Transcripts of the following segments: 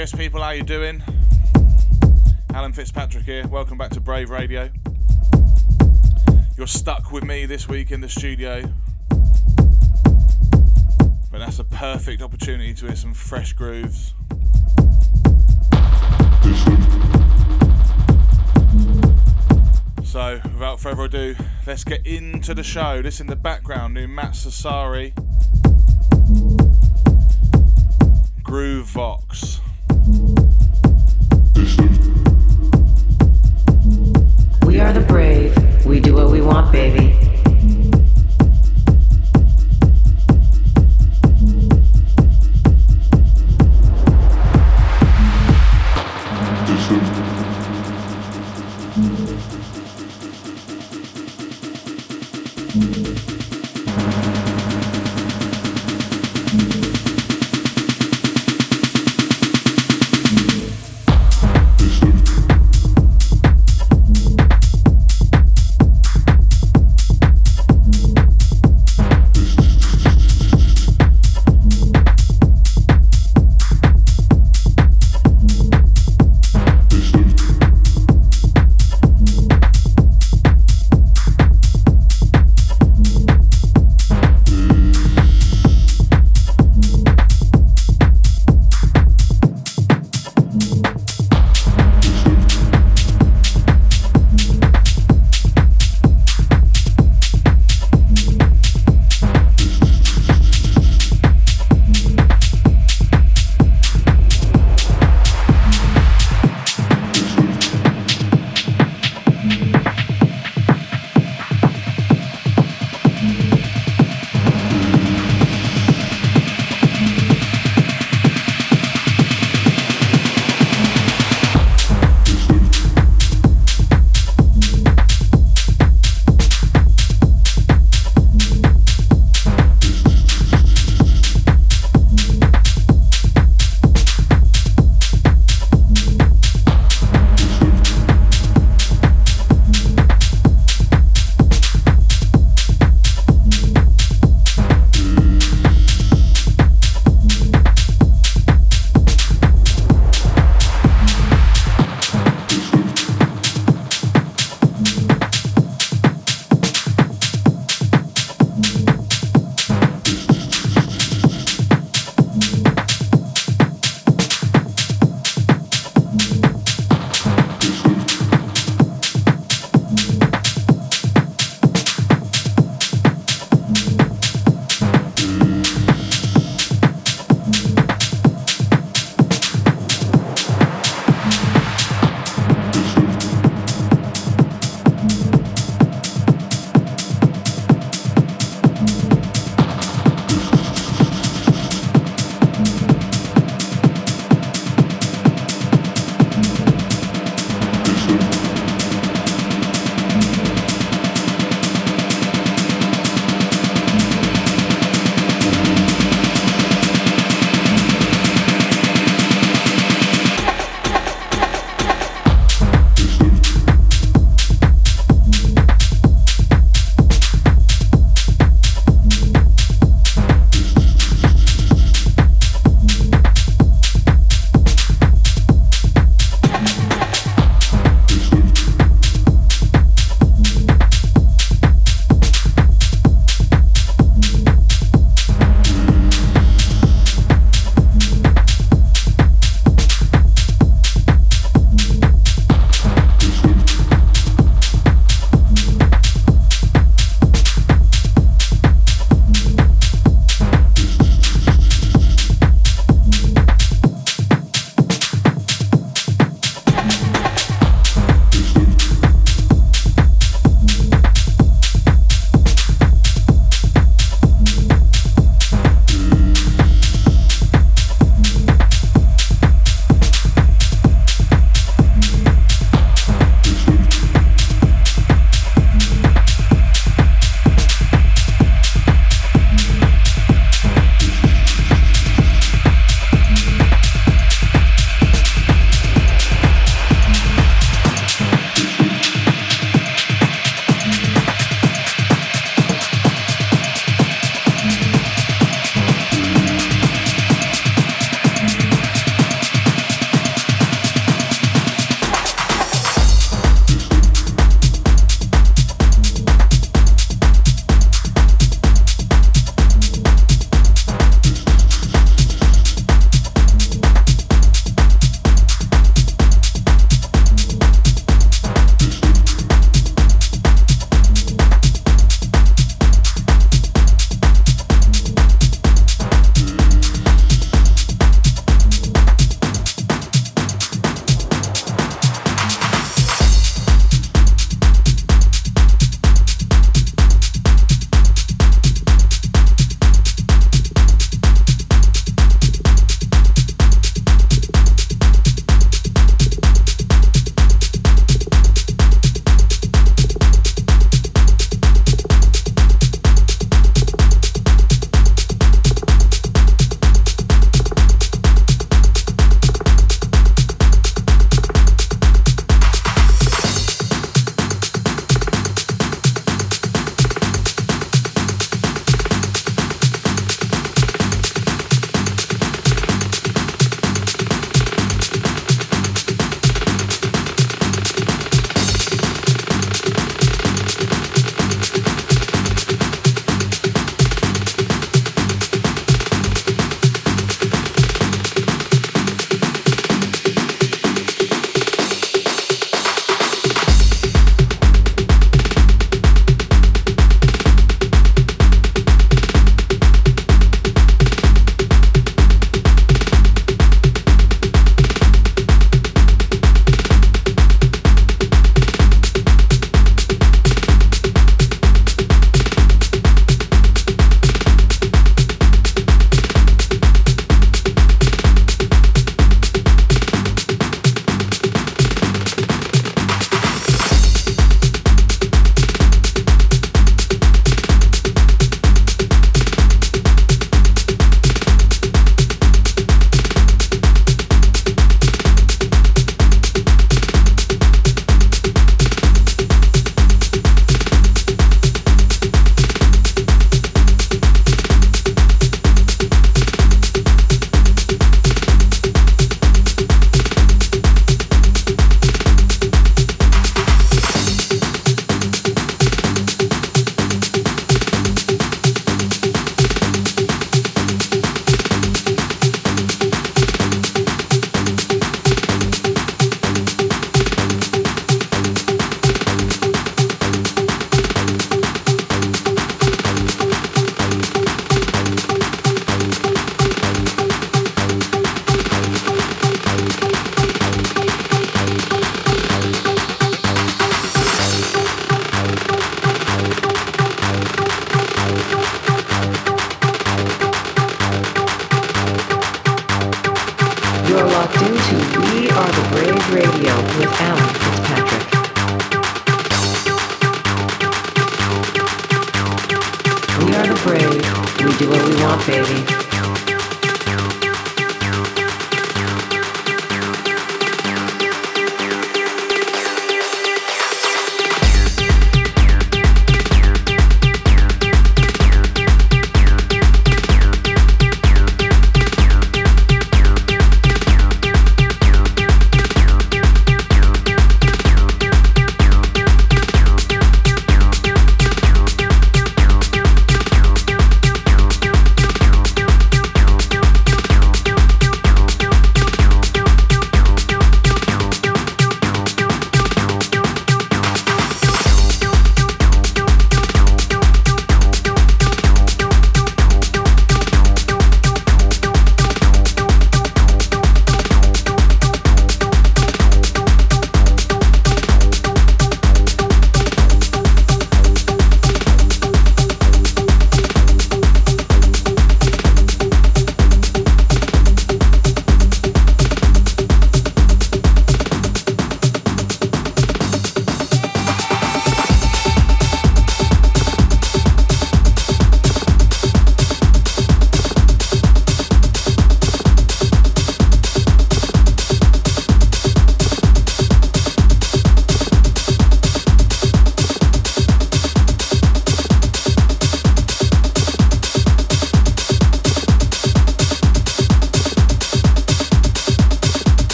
Yes, people, how you doing? Alan Fitzpatrick here. Welcome back to Brave Radio. You're stuck with me this week in the studio. But that's a perfect opportunity to hear some fresh grooves. So, without further ado, let's get into the show. This in the background, new Matt Sassari, Groove Vox. We are the brave. We do what we want, baby.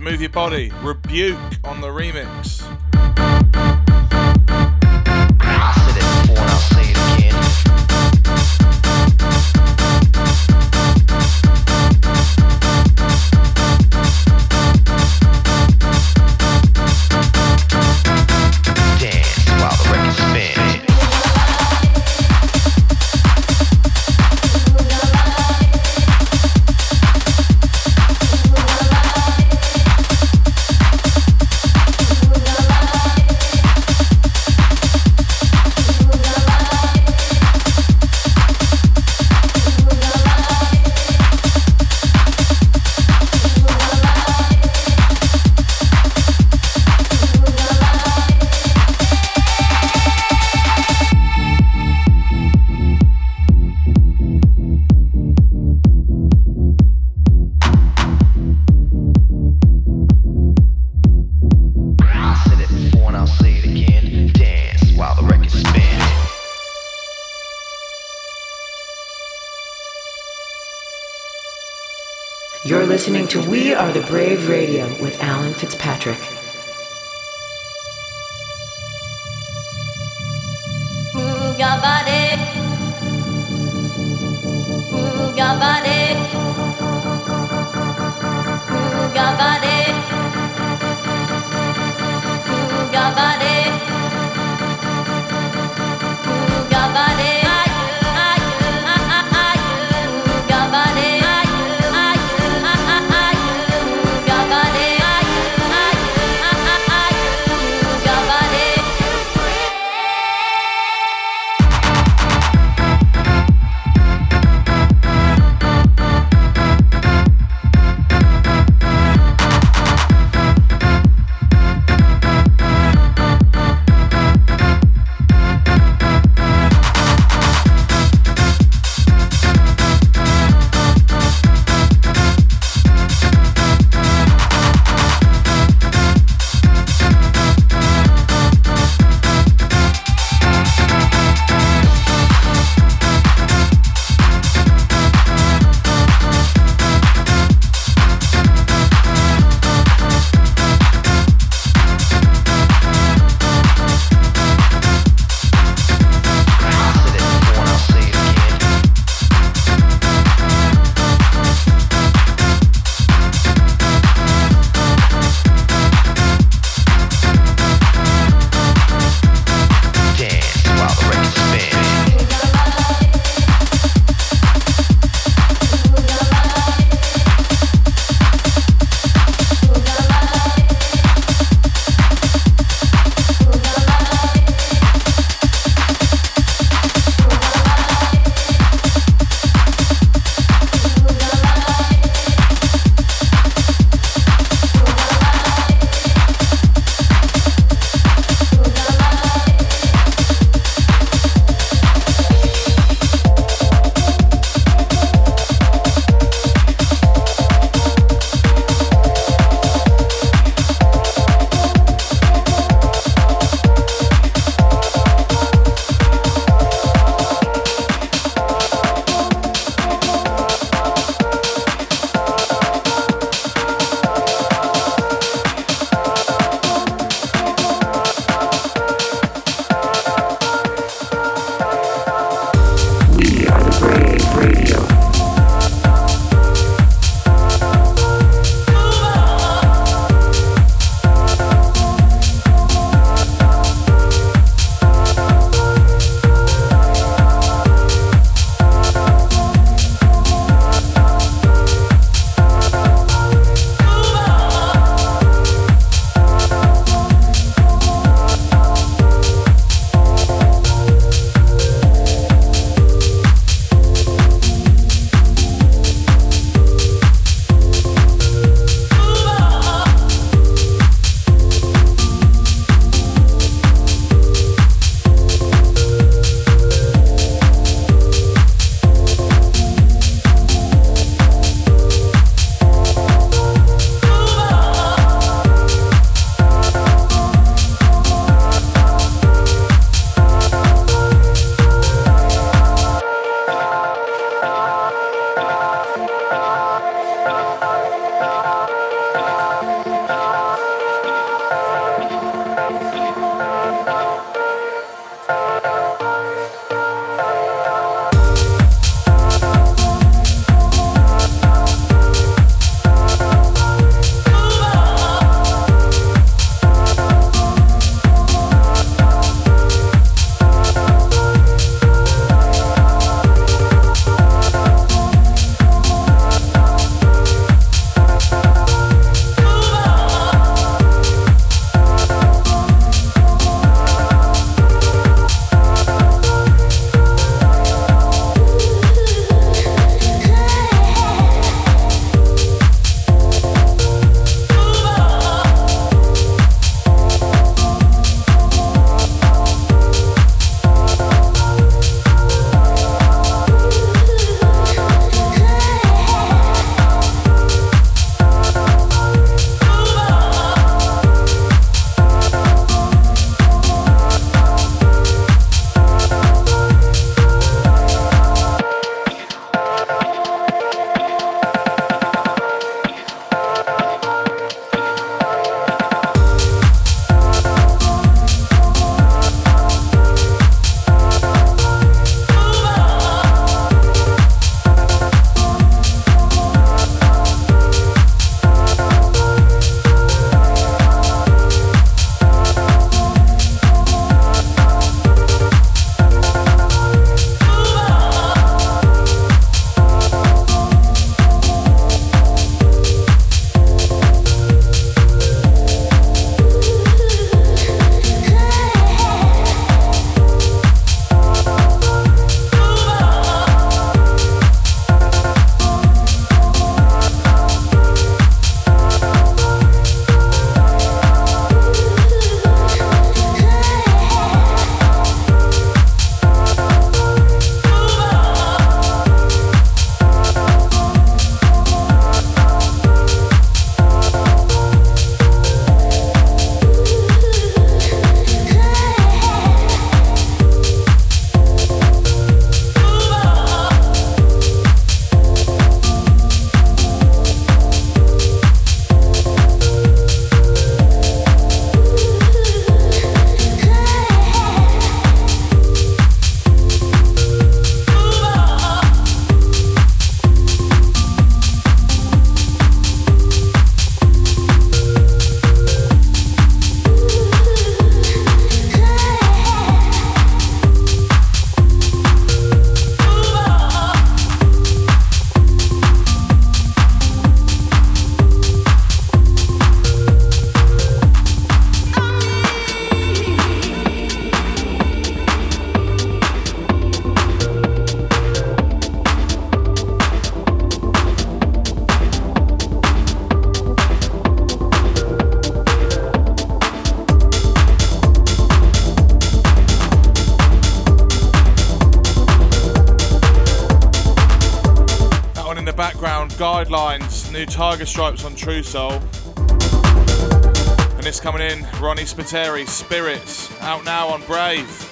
Move Your Body, Rebuke new Tiger Stripes on Truesoul. And this coming in, Ronnie Spiteri, Spirits, out now on Brave.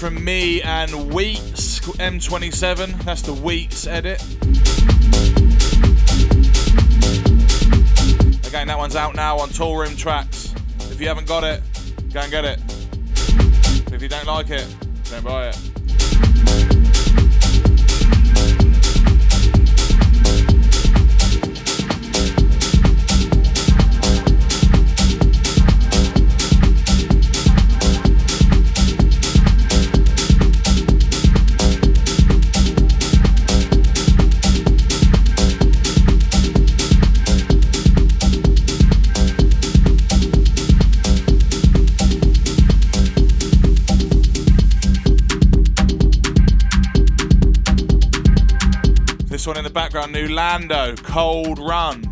From me and Wheats M27. That's the Wheats edit. Again, that one's out now on Toolroom Trax. If you haven't got it, go and get it. If you don't like it, don't buy it. The background, new Lando, Cold Run.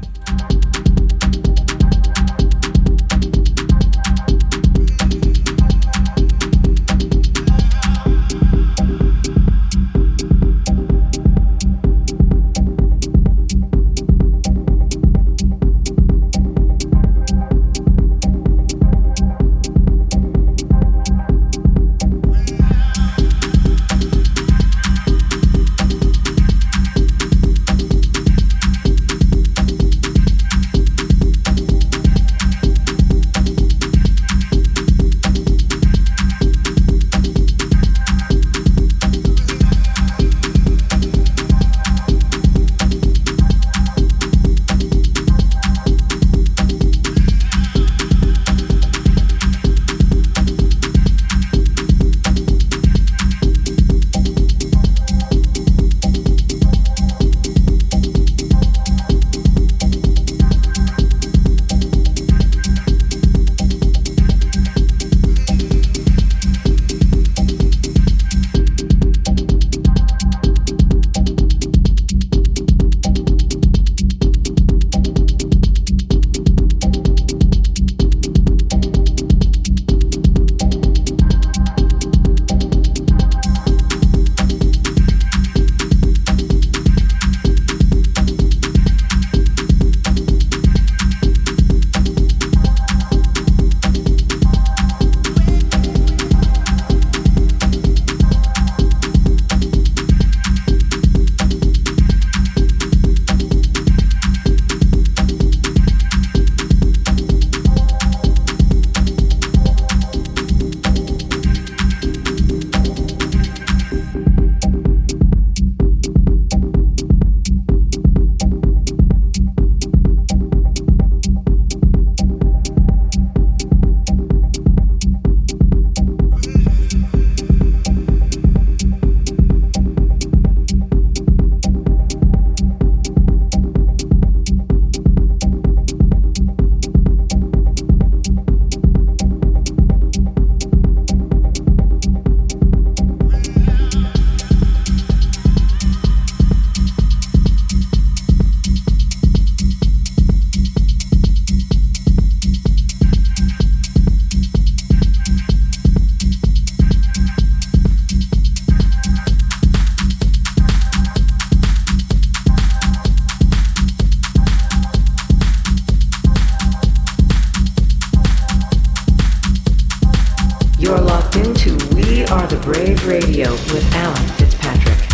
Alan Fitzpatrick.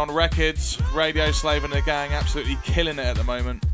On records. Radio Slave and the gang absolutely killing it at the moment.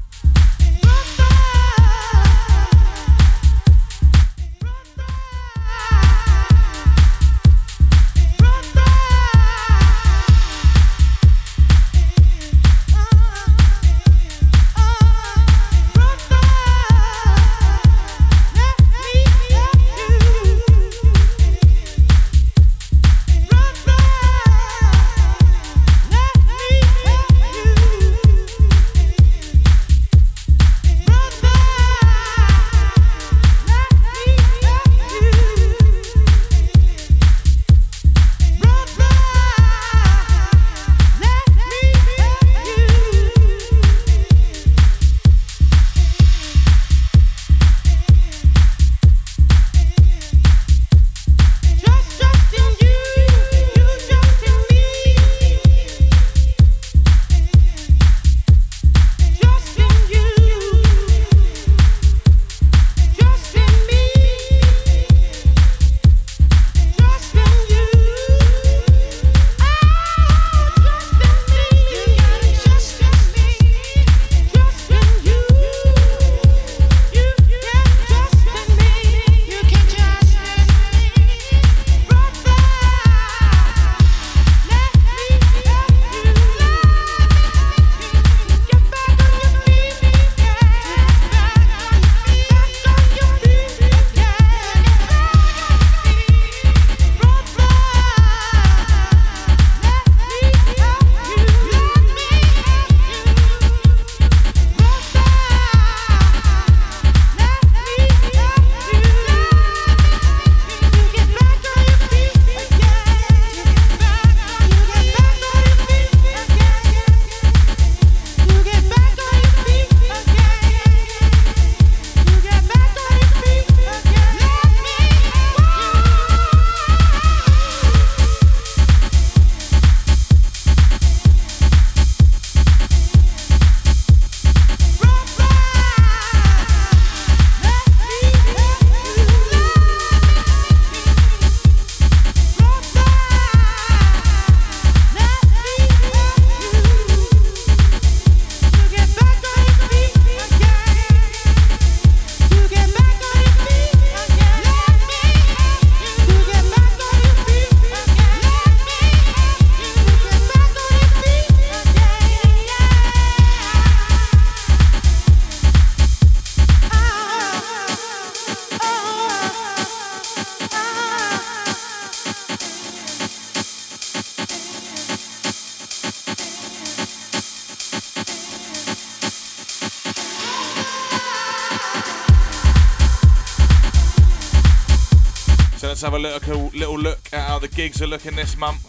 Let's have a little, little look at how the gigs are looking this month.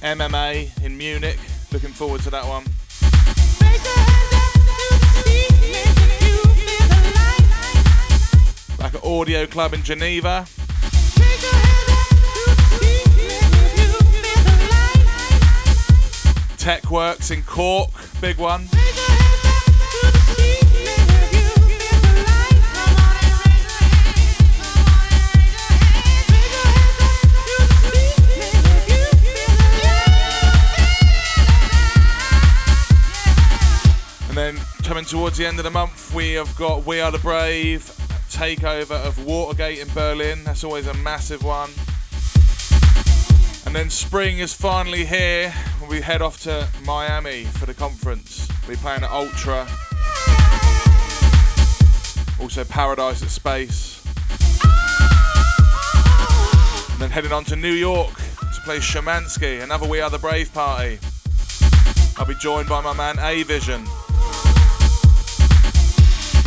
MMA in Munich, looking forward to that one. Back at Audio Club in Geneva. Tech Works in Cork, big one. Coming towards the end of the month, we have got We Are the Brave, takeover of Watergate in Berlin. That's always a massive one. And then spring is finally here. We head off to Miami for the conference. We're playing at Ultra. Also Paradise at Space. And then heading on to New York to play Schimanski, another We Are the Brave party. I'll be joined by my man A Vision.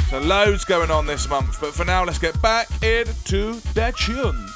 So loads going on this month, but for now, let's get back into the tunes.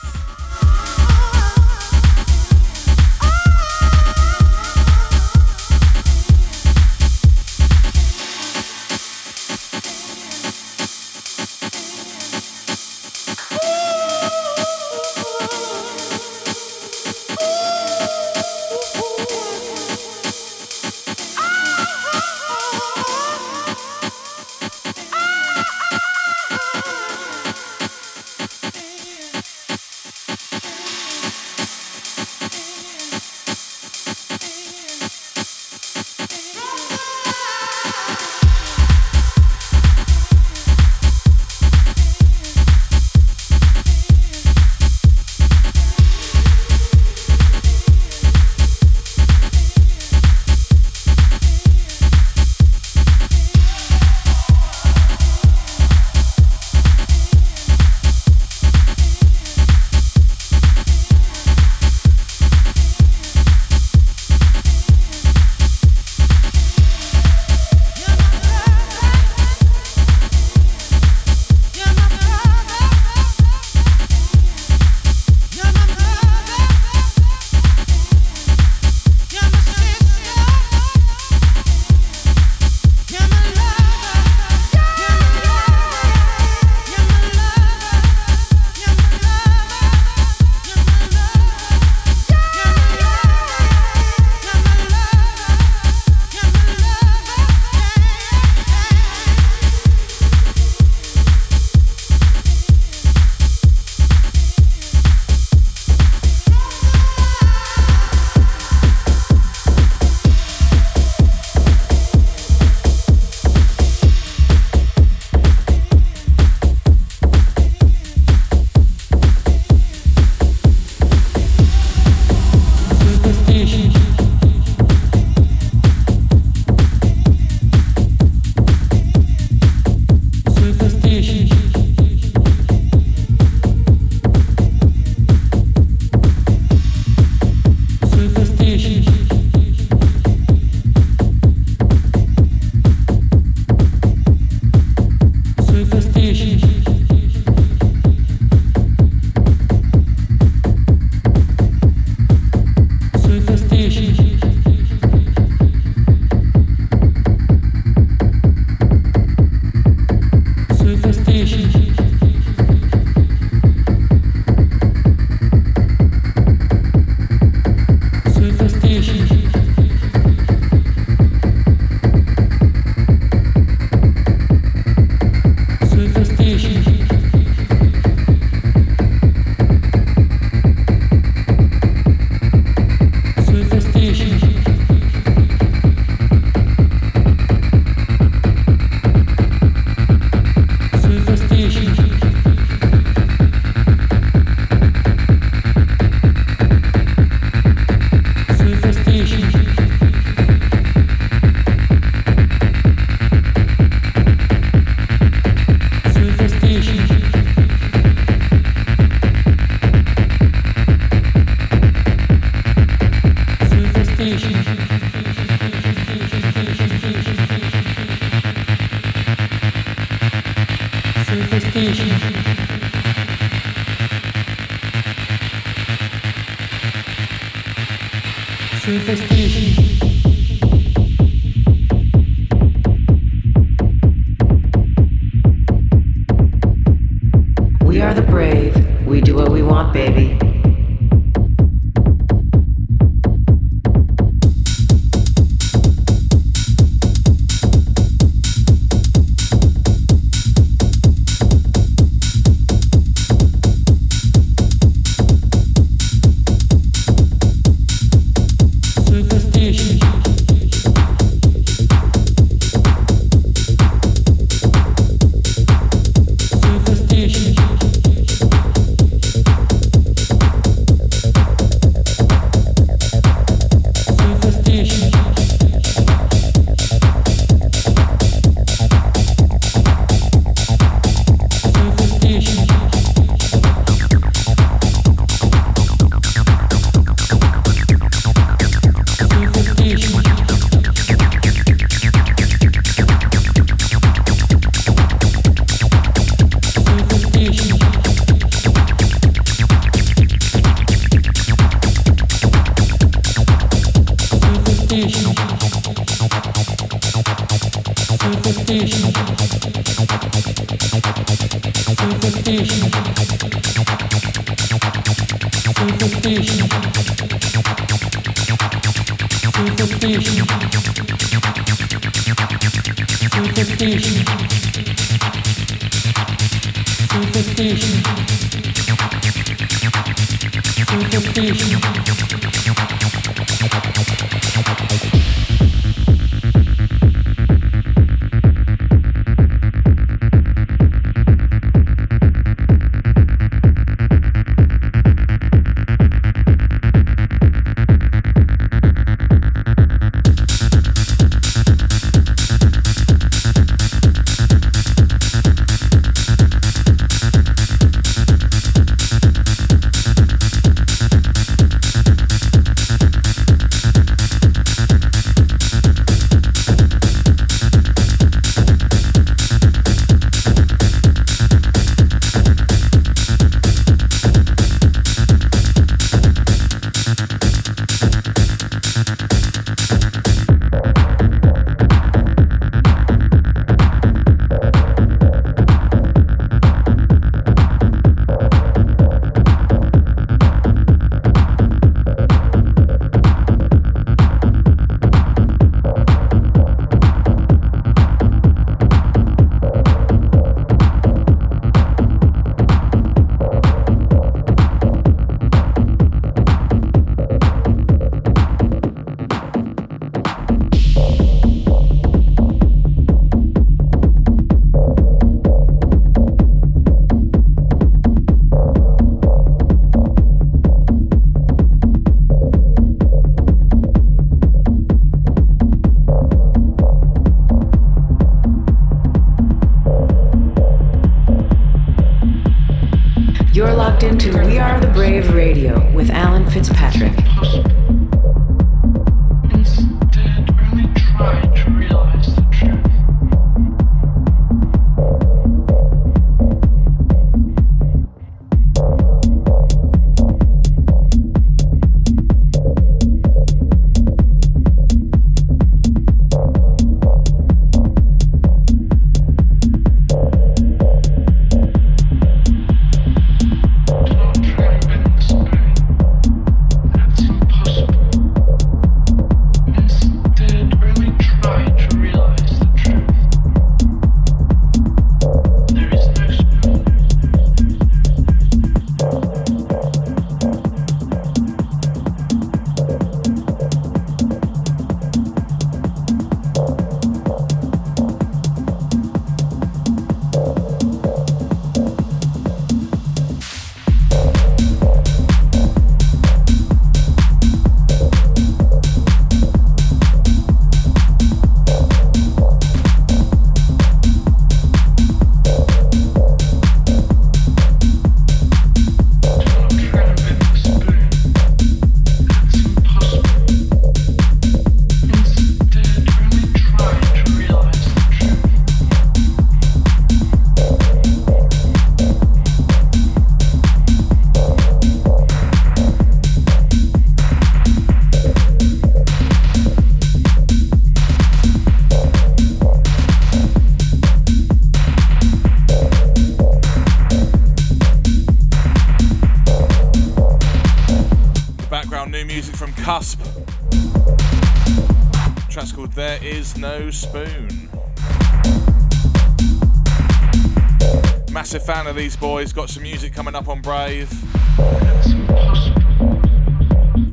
These boys. Got some music coming up on Brave.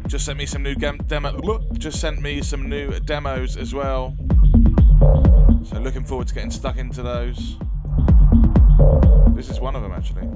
Just sent me some new demo. Just sent me some new demos as well. So looking forward to getting stuck into those. This is one of them actually.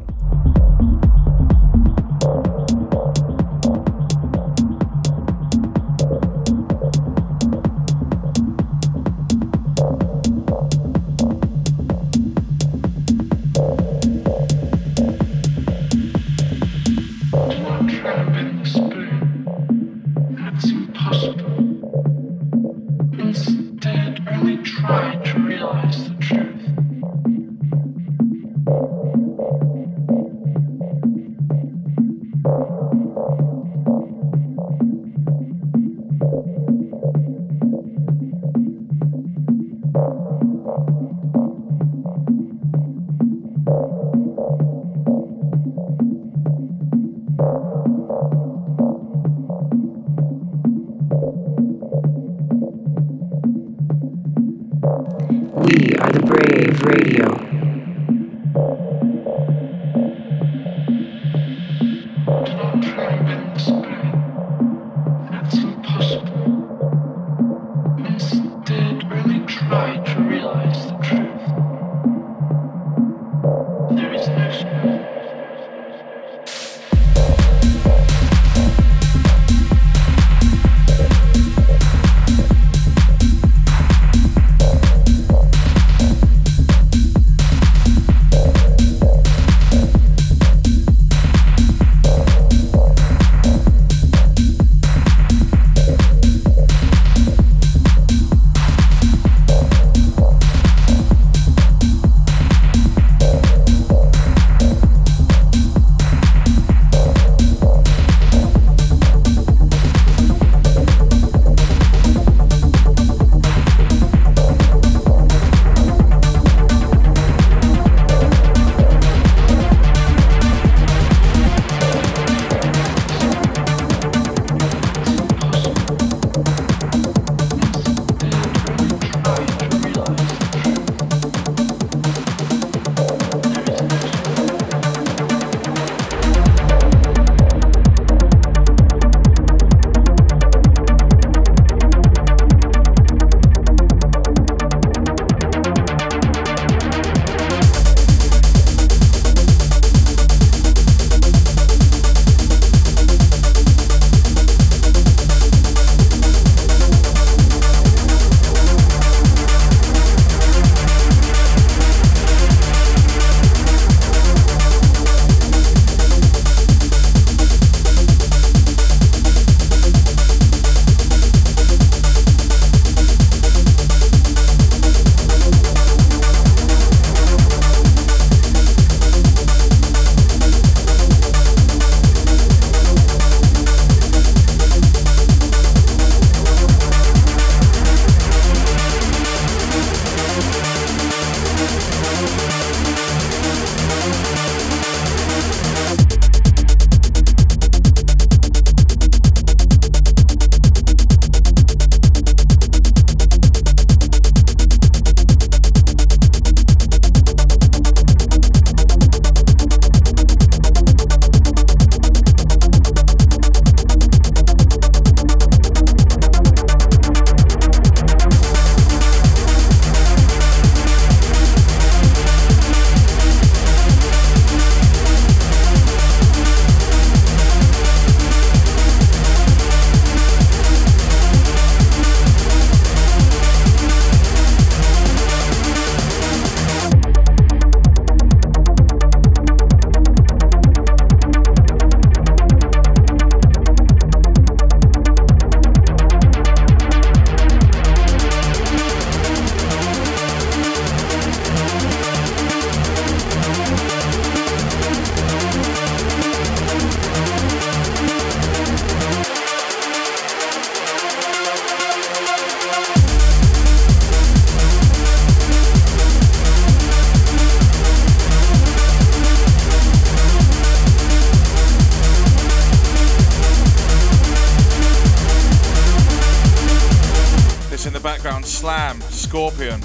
Slam, Scorpion.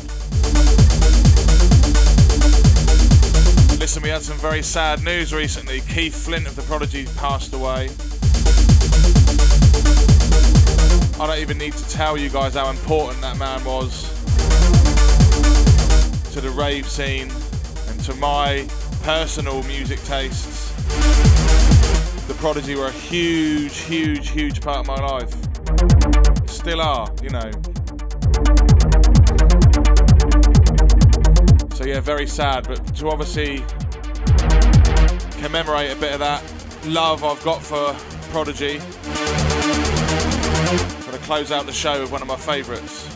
Listen, we had some very sad news recently. Keith Flint of The Prodigy passed away. I don't even need to tell you guys how important that man was to the rave scene and to my personal music tastes. The Prodigy were a huge, huge, huge part of my life. Still are, you know. Yeah, very sad, but to obviously commemorate a bit of that love I've got for Prodigy, I'm gonna close out the show with one of my favourites.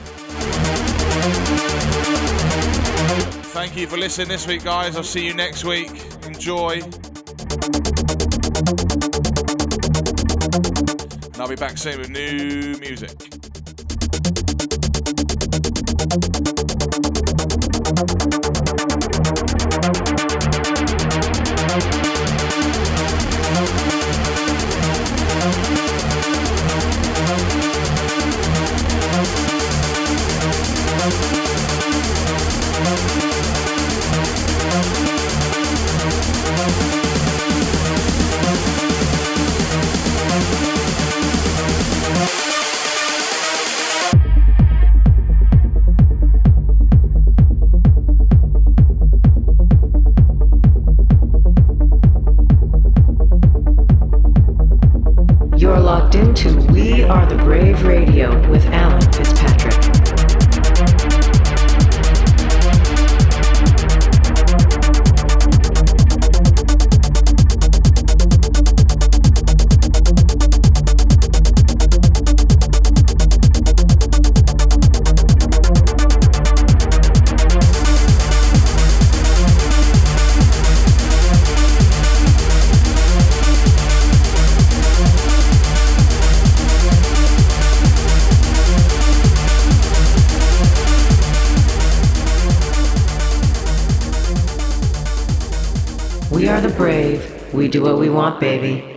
Thank you for listening this week, guys. I'll see you next week. Enjoy. And I'll be back soon with new music. You're baby.